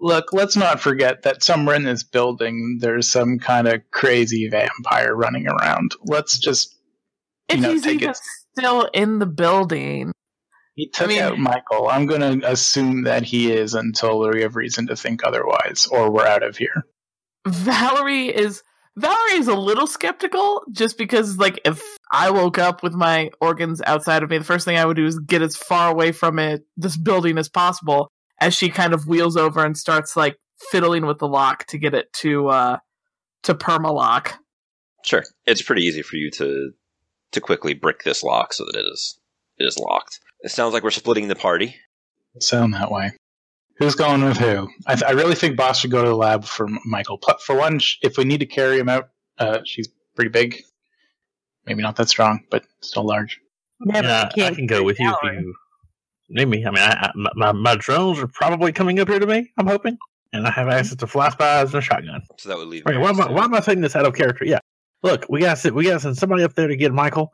Look, let's not forget that somewhere in this building there's some kind of crazy vampire running around. Let's just If you know, he's take even it- still in the building. He took mean- out Michael. I'm going to assume that he is until we have reason to think otherwise, or we're out of here. Valerie is Valerie is a little skeptical just because like if I woke up with my organs outside of me, the first thing I would do is get as far away from it this building as possible as she kind of wheels over and starts like fiddling with the lock to get it to uh to permalock. Sure, it's pretty easy for you to to quickly brick this lock so that it is it is locked. It sounds like we're splitting the party. Sound that way. Who's going with who? I, th- I really think Boss should go to the lab for Michael. Pl- For one, sh- if we need to carry him out, uh, she's pretty big. Maybe not that strong, but still large. Yeah, Yeah, you I can't go with you if you need me. I mean, I, I, my, my drones are probably coming up here to me. I'm hoping, and I have access to fly spies and a shotgun. So that would leave. Wait, why am I, why am I saying this out of character? Yeah, look, we got to we got to send somebody up there to get Michael.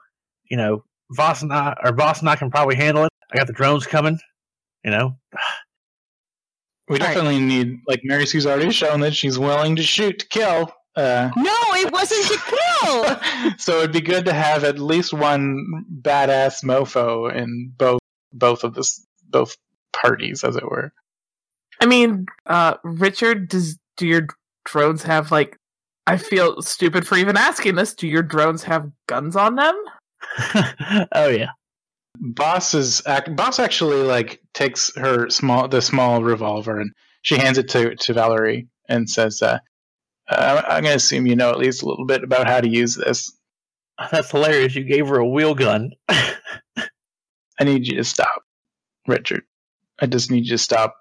You know, Boss and I, or Boss and I can probably handle it. I got the drones coming. You know, We All right. definitely need, like Mary Sue's already shown that she's willing to shoot to kill. Uh, No, it wasn't to kill. so it'd be good to have at least one badass mofo in both both of this both parties, as it were. I mean, uh, Richard, does do your drones have like? I feel stupid for even asking this. Do your drones have guns on them? oh yeah, Boss is boss actually like takes her small the small revolver and she hands it to to Valerie and says, uh, uh, "I'm going to assume you know at least a little bit about how to use this. that's hilarious. You gave her a wheel gun. I need you to stop, Richard. I just need you to stop.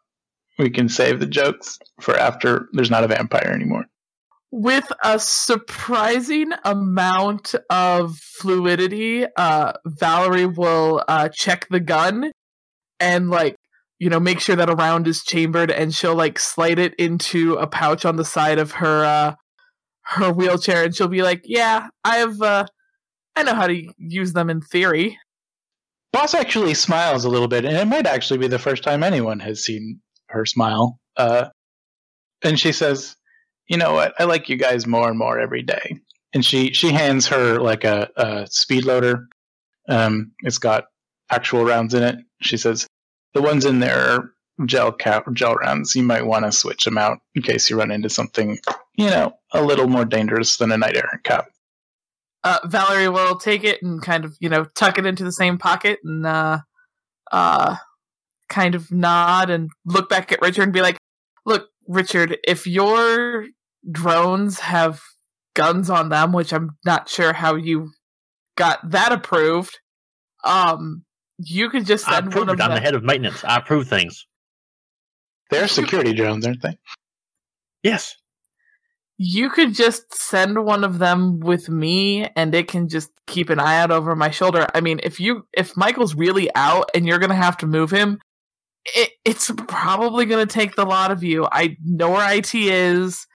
We can save the jokes for after there's not a vampire anymore." With a surprising amount of fluidity, uh, Valerie will uh, check the gun and like you know make sure that a round is chambered, and she'll like slide it into a pouch on the side of her uh, her wheelchair, and she'll be like, "Yeah, I've uh, I know how to use them in theory." Boss actually smiles a little bit, and it might actually be the first time anyone has seen her smile. Uh, and she says, "You know what? I like you guys more and more every day." And she she hands her like a, a speed loader. Um, it's got actual rounds in it. She says, "The ones in there are gel cap gel rounds. You might want to switch them out in case you run into something, you know, a little more dangerous than a knight errant cap. uh, Valerie will take it and kind of, you know, tuck it into the same pocket and, uh, uh, kind of nod and look back at Richard and be like, look, Richard, if your drones have guns on them, which I'm not sure how you got that approved, um, you could just I send approve one it. of I'm the head of maintenance. I approve things. They're security drones, aren't they? Yes. You could just send one of them with me and it can just keep an eye out over my shoulder. I mean, if you if Michael's really out and you're going to have to move him, it, it's probably going to take the lot of you. I know where IT is.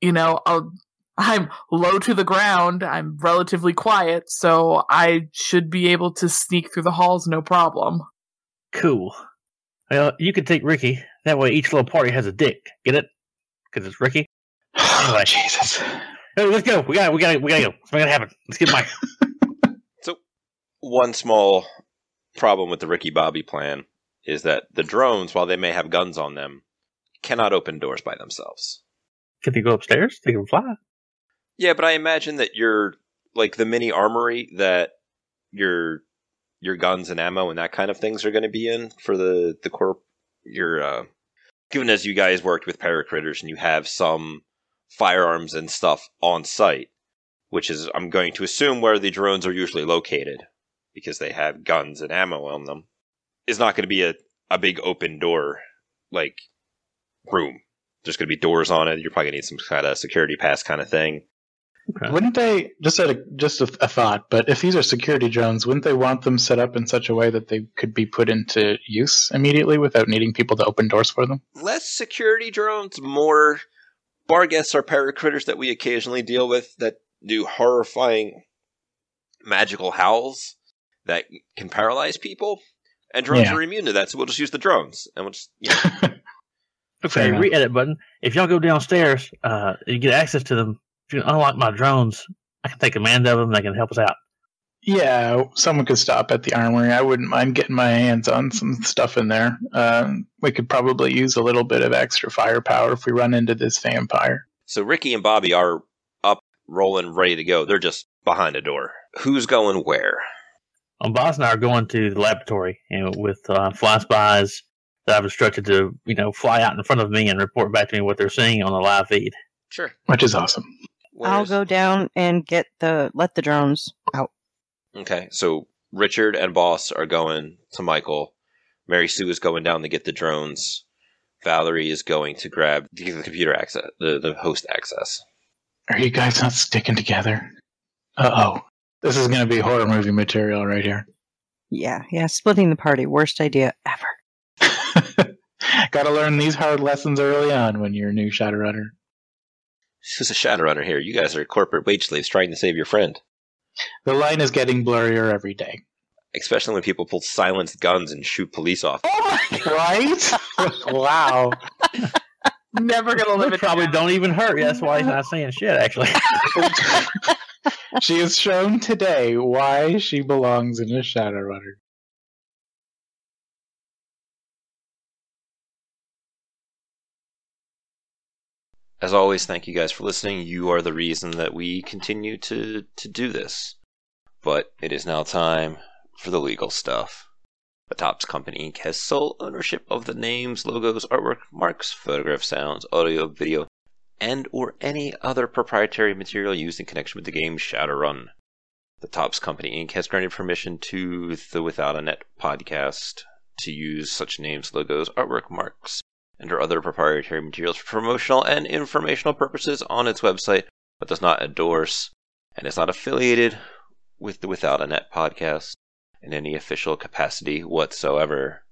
You know, I'll, I'm low to the ground. I'm relatively quiet, so I should be able to sneak through the halls no problem. Cool. Well, you could take Ricky. That way, each little party has a dick. Get it? Because it's Ricky. Anyway. Jesus. Hey, let's go. We got. We got. We got to go. Something gotta happen. Let's get Mike. So, one small problem with the Ricky Bobby plan is that the drones, while they may have guns on them, cannot open doors by themselves. Can they go upstairs? They can fly. Yeah, but I imagine that your like the mini armory that your your guns and ammo and that kind of things are going to be in for the the corp your uh given as you guys worked with paracritters and you have some firearms and stuff on site which is i'm going to assume where the drones are usually located because they have guns and ammo on them is not going to be a, a big open door like room there's going to be doors on it you're probably going to need some kind of security pass kind of thing Okay. Wouldn't they just a just a, a thought? But if these are security drones, wouldn't they want them set up in such a way that they could be put into use immediately without needing people to open doors for them? less security drones, more barghests or paracritters that we occasionally deal with that do horrifying magical howls that can paralyze people. And drones Yeah. are immune to that, so we'll just use the drones. And we'll just, you know, Fair Okay, re-edit button. If y'all go downstairs, uh, you get access to them. If you can unlock my drones, I can take command of them. They can help us out. Yeah, someone could stop at the armory. I wouldn't mind getting my hands on some stuff in there. Um, we could probably use a little bit of extra firepower if we run into this vampire. so Ricky and Bobby are up, rolling, ready to go. They're just behind a door. Who's going where? Um, Boss and I are going to the laboratory you know, with uh, fly spies that I've instructed to, you know, fly out in front of me and report back to me what they're seeing on the live feed. Sure. Which is awesome. I'll Where's- go down and get the let the drones out. Okay, so Richard and Boss are going to Michael. Mary Sue is going down to get the drones. Valerie is going to grab the the computer access, the, the host access. Are you guys not sticking together? Uh oh. This is going to be horror movie material right here. Yeah, yeah. Splitting the party, worst idea ever. Got to learn these hard lessons early on when you're a new Shadowrunner. This is a Shadowrunner here. You guys are corporate wage slaves trying to save your friend. The line is getting blurrier every day. Especially when people pull silenced guns and shoot police off. Oh my Right? wow. Never gonna live it. probably down. don't even hurt. That's why he's not saying shit, actually. she has shown today why she belongs in a Shadowrunner. As always, thank you guys for listening. You are the reason that we continue to, to do this. But it is now time for the legal stuff. The Topps Company Inc. has sole ownership of the names, logos, artwork, marks, photograph sounds, audio, video, and or any other proprietary material used in connection with the game Shadowrun. The Topps Company Inc. has granted permission to the Without a Net podcast to use such names, logos, artwork, marks, and or other proprietary materials for promotional and informational purposes on its website, but does not endorse and is not affiliated with the Without a Net podcast in any official capacity whatsoever.